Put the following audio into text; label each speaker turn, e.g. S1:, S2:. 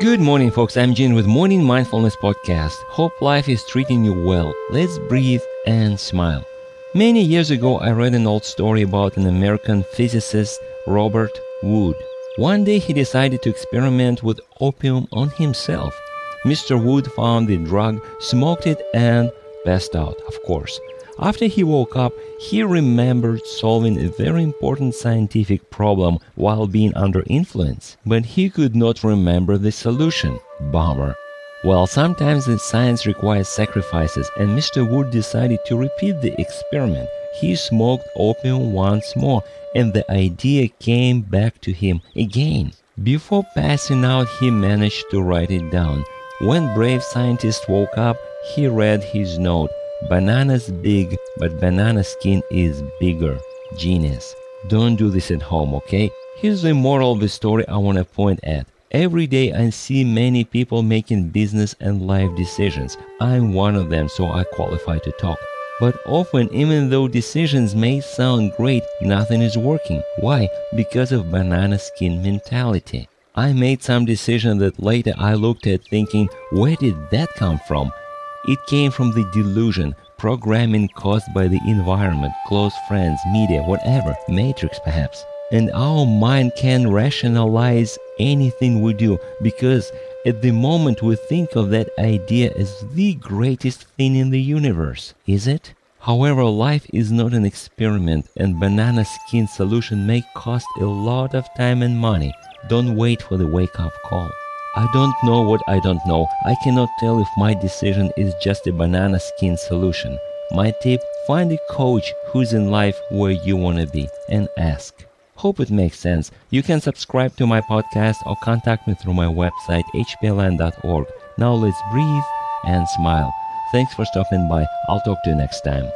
S1: Good morning, folks. I'm Gene with Morning Mindfulness Podcast. Hope life is treating you well. Let's breathe and smile. Many years ago, I read an old story about an American physicist, Robert Wood. One day, he decided to experiment with opium on himself. Mr. Wood found the drug, smoked it, and passed out, of course. After he woke up, he remembered solving a very important scientific problem while being under influence, but he could not remember the solution. Bummer. Well, sometimes the science requires sacrifices, and Mr. Wood decided to repeat the experiment. He smoked opium once more, and the idea came back to him again. Before passing out, he managed to write it down. When brave scientist woke up, he read his note. Banana's big, but banana skin is bigger. Genius. Don't do this at home, okay? Here's the moral of the story I want to point at. Every day I see many people making business and life decisions. I'm one of them, so I qualify to talk. But often, even though decisions may sound great, nothing is working. Why? Because of banana skin mentality. I made some decision that later I looked at thinking, where did that come from? It came from the delusion, programming caused by the environment, close friends, media, whatever, matrix perhaps. And our mind can rationalize anything we do because at the moment we think of that idea as the greatest thing in the universe. Is it? However, life is not an experiment and banana skin solution may cost a lot of time and money. Don't wait for the wake up call. I don't know what I don't know. I cannot tell if my decision is just a banana skin solution. My tip find a coach who's in life where you want to be and ask. Hope it makes sense. You can subscribe to my podcast or contact me through my website hpln.org. Now let's breathe and smile. Thanks for stopping by. I'll talk to you next time.